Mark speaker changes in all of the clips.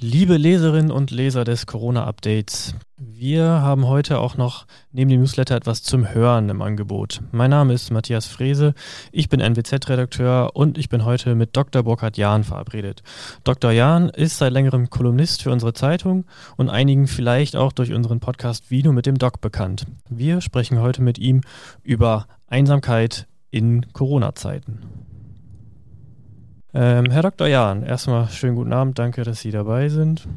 Speaker 1: Liebe Leserinnen und Leser des Corona-Updates, wir haben heute auch noch neben dem Newsletter etwas zum Hören im Angebot. Mein Name ist Matthias Frese, ich bin NWZ-Redakteur und ich bin heute mit Dr. Burkhard Jahn verabredet. Dr. Jahn ist seit längerem Kolumnist für unsere Zeitung und einigen vielleicht auch durch unseren Podcast Vino mit dem Doc bekannt. Wir sprechen heute mit ihm über Einsamkeit in Corona-Zeiten. Ähm, Herr Dr. Jahn, erstmal schönen guten Abend, danke, dass Sie dabei sind.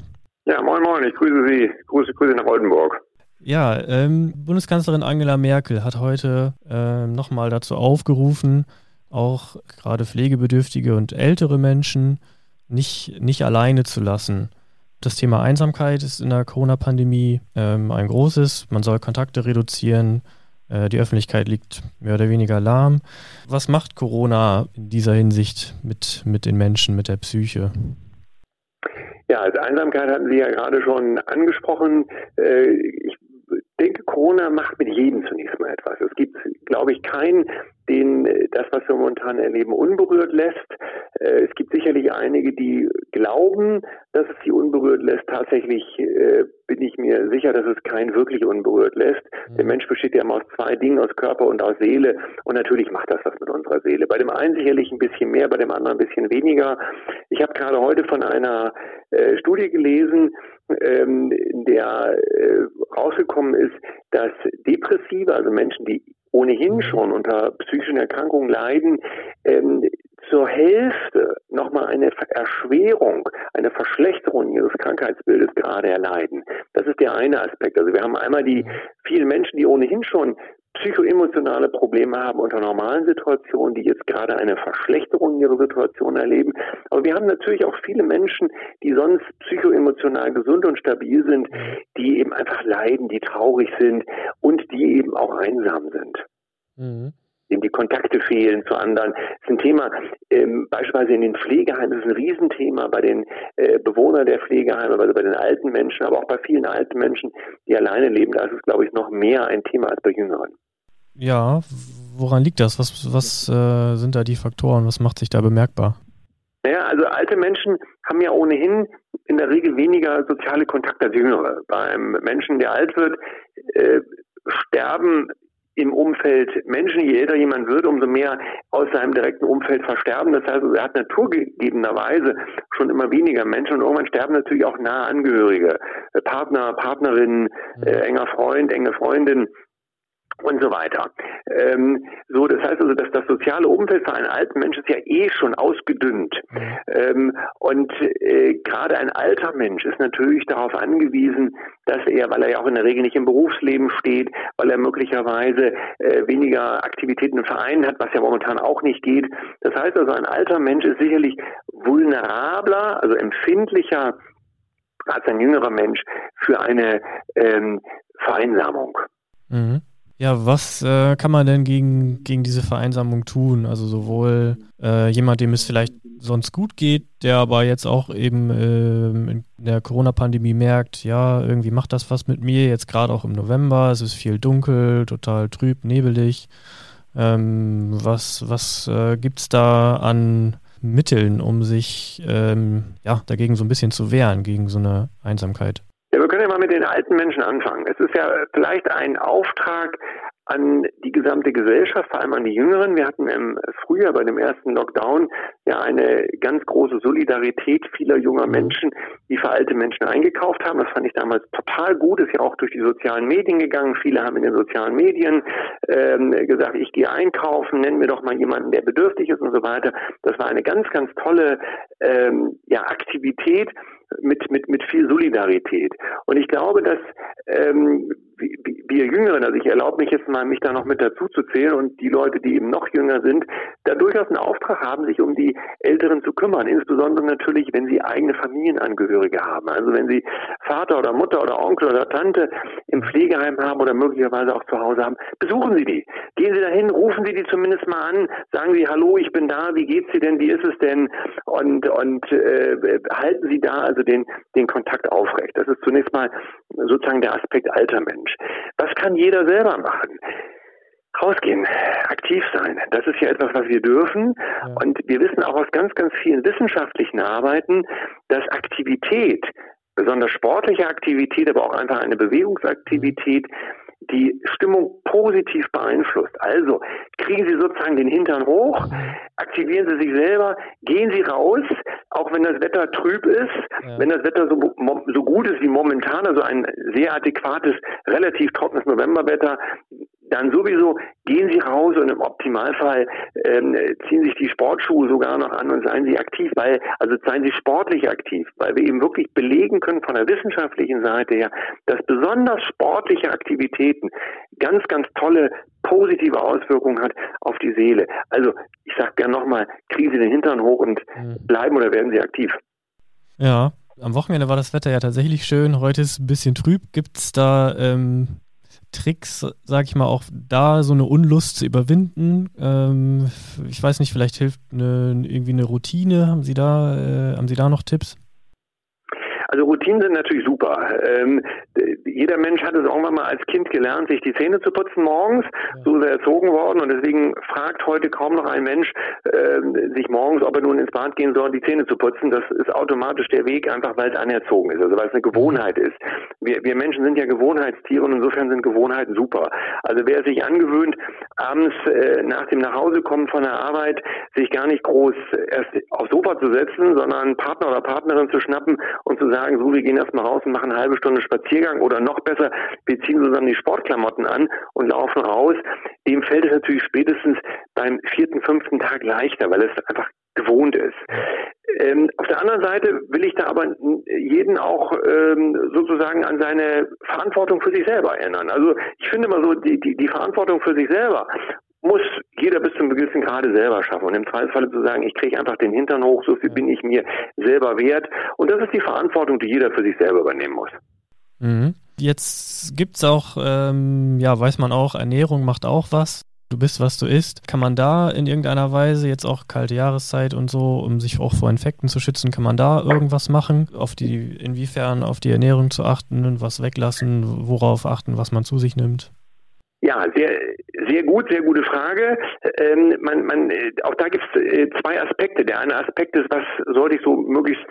Speaker 2: Ja, moin, moin, ich grüße Sie. Grüße, Grüße nach Oldenburg.
Speaker 1: Ja, ähm, Bundeskanzlerin Angela Merkel hat heute ähm, nochmal dazu aufgerufen, auch gerade pflegebedürftige und ältere Menschen nicht, nicht alleine zu lassen. Das Thema Einsamkeit ist in der Corona-Pandemie ähm, ein großes. Man soll Kontakte reduzieren, die Öffentlichkeit liegt mehr oder weniger lahm. Was macht Corona in dieser Hinsicht mit, mit den Menschen, mit der Psyche?
Speaker 2: Ja, also Einsamkeit hatten Sie ja gerade schon angesprochen. Äh, Corona macht mit jedem zunächst mal etwas. Es gibt, glaube ich, keinen, den das, was wir momentan erleben, unberührt lässt. Äh, es gibt sicherlich einige, die glauben, dass es sie unberührt lässt. Tatsächlich äh, bin ich mir sicher, dass es keinen wirklich unberührt lässt. Mhm. Der Mensch besteht ja immer aus zwei Dingen, aus Körper und aus Seele. Und natürlich macht das was mit unserer Seele. Bei dem einen sicherlich ein bisschen mehr, bei dem anderen ein bisschen weniger. Ich habe gerade heute von einer äh, Studie gelesen, ähm, der äh, rausgekommen ist, dass Depressive, also Menschen, die ohnehin mhm. schon unter psychischen Erkrankungen leiden, ähm, zur Hälfte nochmal eine Erschwerung, eine Verschlechterung ihres Krankheitsbildes gerade erleiden. Das ist der eine Aspekt. Also wir haben einmal die mhm. vielen Menschen, die ohnehin schon psychoemotionale Probleme haben unter normalen Situationen, die jetzt gerade eine Verschlechterung ihrer Situation erleben. Aber wir haben natürlich auch viele Menschen, die sonst psychoemotional gesund und stabil sind, die eben einfach leiden, die traurig sind und die eben auch einsam sind. Mhm Kontakte fehlen zu anderen. Das ist ein Thema, ähm, beispielsweise in den Pflegeheimen, das ist ein Riesenthema bei den äh, Bewohnern der Pflegeheime, also bei den alten Menschen, aber auch bei vielen alten Menschen, die alleine leben. Da ist es, glaube ich, noch mehr ein Thema als bei Jüngeren.
Speaker 1: Ja, woran liegt das? Was, was äh, sind da die Faktoren? Was macht sich da bemerkbar?
Speaker 2: Naja, also alte Menschen haben ja ohnehin in der Regel weniger soziale Kontakte als Jüngere. Beim Menschen, der alt wird, äh, sterben im Umfeld Menschen, je älter jemand wird, umso mehr aus seinem direkten Umfeld versterben. Das heißt, er hat naturgegebenerweise schon immer weniger Menschen und irgendwann sterben natürlich auch nahe Angehörige, äh, Partner, Partnerinnen, äh, mhm. enger Freund, enge Freundin und so weiter. Ähm, so, das heißt also, dass das soziale Umfeld für einen alten Menschen ist ja eh schon ausgedünnt. Mhm. Ähm, und äh, gerade ein alter Mensch ist natürlich darauf angewiesen, dass er, weil er ja auch in der Regel nicht im Berufsleben steht, weil er möglicherweise äh, weniger Aktivitäten im Verein hat, was ja momentan auch nicht geht. Das heißt also, ein alter Mensch ist sicherlich vulnerabler, also empfindlicher als ein jüngerer Mensch für eine ähm, Vereinsamung.
Speaker 1: Mhm. Ja, was äh, kann man denn gegen, gegen diese Vereinsamung tun? Also sowohl äh, jemand, dem es vielleicht sonst gut geht, der aber jetzt auch eben äh, in der Corona-Pandemie merkt, ja, irgendwie macht das was mit mir, jetzt gerade auch im November, es ist viel dunkel, total trüb, nebelig. Ähm, was was äh, gibt es da an Mitteln, um sich ähm, ja, dagegen so ein bisschen zu wehren, gegen so eine Einsamkeit?
Speaker 2: Ja, wir können ja mal mit den alten Menschen anfangen. Es ist ja vielleicht ein Auftrag an die gesamte Gesellschaft, vor allem an die Jüngeren. Wir hatten im Frühjahr bei dem ersten Lockdown ja eine ganz große Solidarität vieler junger mhm. Menschen, die für alte Menschen eingekauft haben. Das fand ich damals total gut. Ist ja auch durch die sozialen Medien gegangen. Viele haben in den sozialen Medien ähm, gesagt, ich gehe einkaufen, nennen mir doch mal jemanden, der bedürftig ist und so weiter. Das war eine ganz, ganz tolle ähm, ja, Aktivität mit, mit, mit viel Solidarität. Und ich glaube, dass ähm, wir Jüngeren, also ich erlaube mich jetzt mal, mich da noch mit dazu zu zählen und die Leute, die eben noch jünger sind, da durchaus einen Auftrag haben, sich um die Älteren zu kümmern. Insbesondere natürlich, wenn sie eigene Familienangehörige haben. Also wenn sie Vater oder Mutter oder Onkel oder Tante im Pflegeheim haben oder möglicherweise auch zu Hause haben, besuchen Sie die. Gehen Sie dahin, rufen Sie die zumindest mal an, sagen Sie, hallo, ich bin da, wie geht's dir denn, wie ist es denn? Und, und äh, halten Sie da also den, den Kontakt aufrecht. Das ist zunächst mal sozusagen der Aspekt alter Mensch. Was kann jeder selber machen? rausgehen, aktiv sein. Das ist ja etwas, was wir dürfen. Ja. Und wir wissen auch aus ganz, ganz vielen wissenschaftlichen Arbeiten, dass Aktivität, besonders sportliche Aktivität, aber auch einfach eine Bewegungsaktivität, die Stimmung positiv beeinflusst. Also kriegen Sie sozusagen den Hintern hoch, aktivieren Sie sich selber, gehen Sie raus, auch wenn das Wetter trüb ist, ja. wenn das Wetter so, so gut ist wie momentan, also ein sehr adäquates, relativ trockenes Novemberwetter, dann sowieso gehen Sie raus und im Optimalfall ähm, ziehen sich die Sportschuhe sogar noch an und seien Sie aktiv, weil also seien Sie sportlich aktiv, weil wir eben wirklich belegen können von der wissenschaftlichen Seite her, dass besonders sportliche Aktivitäten ganz, ganz tolle positive Auswirkungen hat auf die Seele. Also ich sage gerne nochmal, kriegen Sie den Hintern hoch und mhm. bleiben oder werden Sie aktiv.
Speaker 1: Ja, am Wochenende war das Wetter ja tatsächlich schön. Heute ist ein bisschen trüb. Gibt es da ähm, Tricks, sag ich mal, auch da so eine Unlust zu überwinden? Ähm, ich weiß nicht, vielleicht hilft eine, irgendwie eine Routine. Haben Sie da, äh, haben Sie da noch Tipps?
Speaker 2: Also Routinen sind natürlich super. Ähm, jeder Mensch hat es irgendwann mal als Kind gelernt, sich die Zähne zu putzen morgens. So ist er erzogen worden und deswegen fragt heute kaum noch ein Mensch äh, sich morgens, ob er nun ins Bad gehen soll, die Zähne zu putzen. Das ist automatisch der Weg, einfach weil es anerzogen ist, also weil es eine Gewohnheit ist. Wir, wir Menschen sind ja Gewohnheitstiere und insofern sind Gewohnheiten super. Also wer sich angewöhnt, abends äh, nach dem Nachhausekommen von der Arbeit sich gar nicht groß erst aufs Sofa zu setzen, sondern Partner oder Partnerin zu schnappen und zu sagen, sagen, so, wir gehen erstmal raus und machen eine halbe Stunde Spaziergang oder noch besser, wir ziehen zusammen die Sportklamotten an und laufen raus, dem fällt es natürlich spätestens beim vierten, fünften Tag leichter, weil es einfach gewohnt ist. Ähm, auf der anderen Seite will ich da aber jeden auch ähm, sozusagen an seine Verantwortung für sich selber erinnern. Also ich finde mal so, die, die, die Verantwortung für sich selber muss jeder bis zum gewissen Grade selber schaffen. Und im Zweifelsfalle zu sagen, ich kriege einfach den Hintern hoch, so viel bin ich mir selber wert. Und das ist die Verantwortung, die jeder für sich selber übernehmen muss.
Speaker 1: Mhm. Jetzt gibt es auch, ähm, ja, weiß man auch, Ernährung macht auch was. Du bist, was du isst. Kann man da in irgendeiner Weise, jetzt auch kalte Jahreszeit und so, um sich auch vor Infekten zu schützen, kann man da irgendwas machen? Auf die, inwiefern auf die Ernährung zu achten, was weglassen, worauf achten, was man zu sich nimmt?
Speaker 2: Ja, sehr, sehr gut, sehr gute Frage. Ähm, man, man, äh, auch da gibt es äh, zwei Aspekte. Der eine Aspekt ist, was sollte ich so möglichst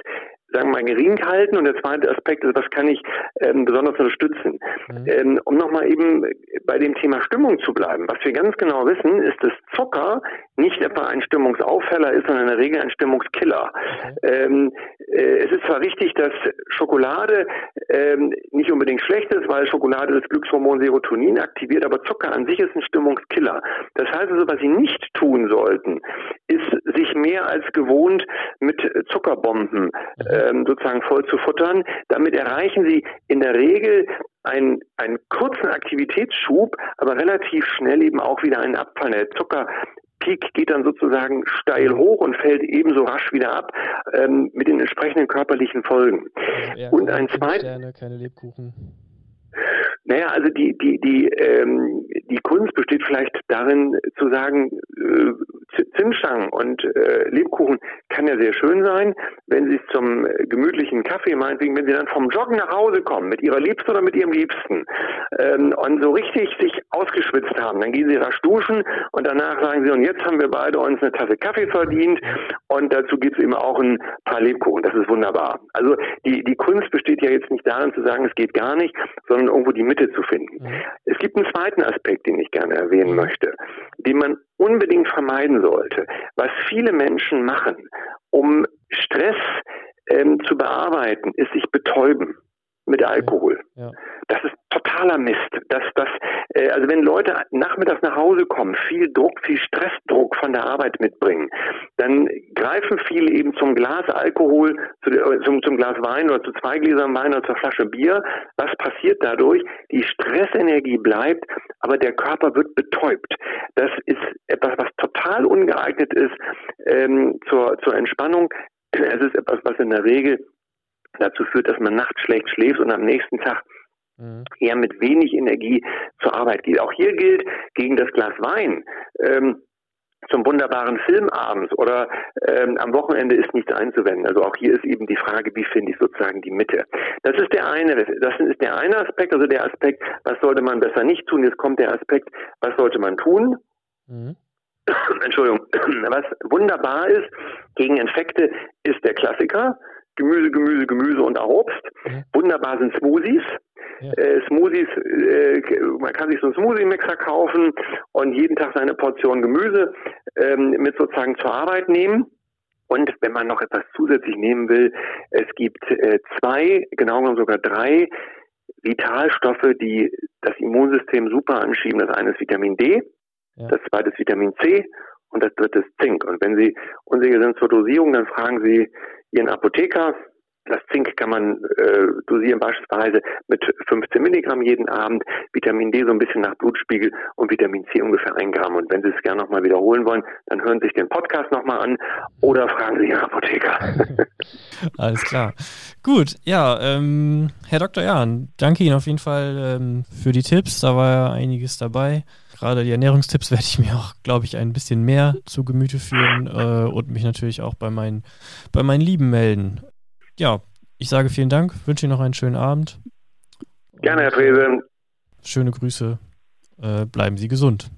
Speaker 2: sagen wir mal, gering halten. Und der zweite Aspekt ist, was kann ich ähm, besonders unterstützen? Mhm. Ähm, um nochmal eben bei dem Thema Stimmung zu bleiben. Was wir ganz genau wissen, ist, dass Zucker nicht etwa ein Stimmungsaufheller ist, sondern in der Regel ein Stimmungskiller. Mhm. Ähm, äh, es ist zwar richtig, dass Schokolade ähm, nicht unbedingt schlecht ist, weil Schokolade das Glückshormon Serotonin aktiviert, aber Zucker an sich ist ein Stimmungskiller. Das heißt also, was Sie nicht tun sollten, ist sich mehr als gewohnt mit Zuckerbomben mhm. ähm, sozusagen voll zu futtern. Damit erreichen Sie in der Regel einen, einen kurzen Aktivitätsschub, aber relativ schnell eben auch wieder einen Abfall. Der Zuckerpeak geht dann sozusagen steil hoch und fällt ebenso rasch wieder ab ähm, mit den entsprechenden körperlichen Folgen.
Speaker 1: Ja, und ein zweites. Keine Lebkuchen.
Speaker 2: Naja, also die, die, die, ähm, die Kunst besteht vielleicht darin zu sagen, äh, Zimtstangen und äh, Lebkuchen kann ja sehr schön sein, wenn Sie zum gemütlichen Kaffee, meinetwegen, wenn Sie dann vom Joggen nach Hause kommen, mit Ihrer Liebsten oder mit Ihrem Liebsten, ähm, und so richtig sich ausgeschwitzt haben, dann gehen Sie rasch duschen und danach sagen Sie, und jetzt haben wir beide uns eine Tasse Kaffee verdient und dazu gibt es eben auch ein paar Lebkuchen. Das ist wunderbar. Also die, die Kunst besteht ja jetzt nicht darin zu sagen, es geht gar nicht, sondern irgendwo die Mitte zu finden. Mhm. Es gibt einen zweiten Aspekt, den ich gerne erwähnen möchte, den man unbedingt vermeiden sollte. Was viele Menschen machen, um Stress ähm, zu bearbeiten, ist sich betäuben mit Alkohol. Ja. Das ist totaler Mist. Das, das, äh, also wenn Leute nachmittags nach Hause kommen, viel Druck, viel Stressdruck von der Arbeit mitbringen, dann greifen viele eben zum Glas Alkohol, zu, äh, zum, zum Glas Wein oder zu zwei Gläsern Wein oder zur Flasche Bier. Was passiert dadurch? Die Stressenergie bleibt, aber der Körper wird betäubt. Das ist etwas, was total ungeeignet ist ähm, zur, zur Entspannung. Es ist etwas, was in der Regel dazu führt, dass man nachts schlecht schläft und am nächsten Tag mhm. eher mit wenig Energie zur Arbeit geht. Auch hier gilt gegen das Glas Wein. Ähm, zum wunderbaren Film abends oder ähm, am Wochenende ist nichts einzuwenden. Also auch hier ist eben die Frage, wie finde ich sozusagen die Mitte. Das ist der eine, das ist der eine Aspekt, also der Aspekt, was sollte man besser nicht tun. Jetzt kommt der Aspekt, was sollte man tun? Mhm. Entschuldigung. Was wunderbar ist gegen Infekte ist der Klassiker. Gemüse, Gemüse, Gemüse und auch Obst. Mhm. Wunderbar sind Smoothies. Ja. Äh, Smoothies, äh, man kann sich so einen Smoothie-Mixer kaufen und jeden Tag seine Portion Gemüse ähm, mit sozusagen zur Arbeit nehmen. Und wenn man noch etwas zusätzlich nehmen will, es gibt äh, zwei, genau genommen sogar drei Vitalstoffe, die das Immunsystem super anschieben. Das eine ist Vitamin D, ja. das zweite ist Vitamin C und das dritte ist Zink. Und wenn Sie unsicher sind zur Dosierung, dann fragen Sie Ihren Apotheker, das Zink kann man äh, dosieren beispielsweise mit 15 Milligramm jeden Abend, Vitamin D so ein bisschen nach Blutspiegel und Vitamin C ungefähr ein Gramm. Und wenn Sie es gerne nochmal wiederholen wollen, dann hören Sie sich den Podcast nochmal an oder fragen Sie Ihren Apotheker.
Speaker 1: Alles klar. Gut, ja, ähm, Herr Dr. Jahn, danke Ihnen auf jeden Fall ähm, für die Tipps. Da war ja einiges dabei. Gerade die Ernährungstipps werde ich mir auch, glaube ich, ein bisschen mehr zu Gemüte führen äh, und mich natürlich auch bei meinen, bei meinen Lieben melden ja, ich sage vielen Dank, wünsche Ihnen noch einen schönen Abend.
Speaker 2: Gerne, Herr Frese.
Speaker 1: Schöne Grüße. Äh, bleiben Sie gesund.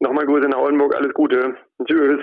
Speaker 2: Nochmal Grüße nach Oldenburg, alles Gute. Tschüss.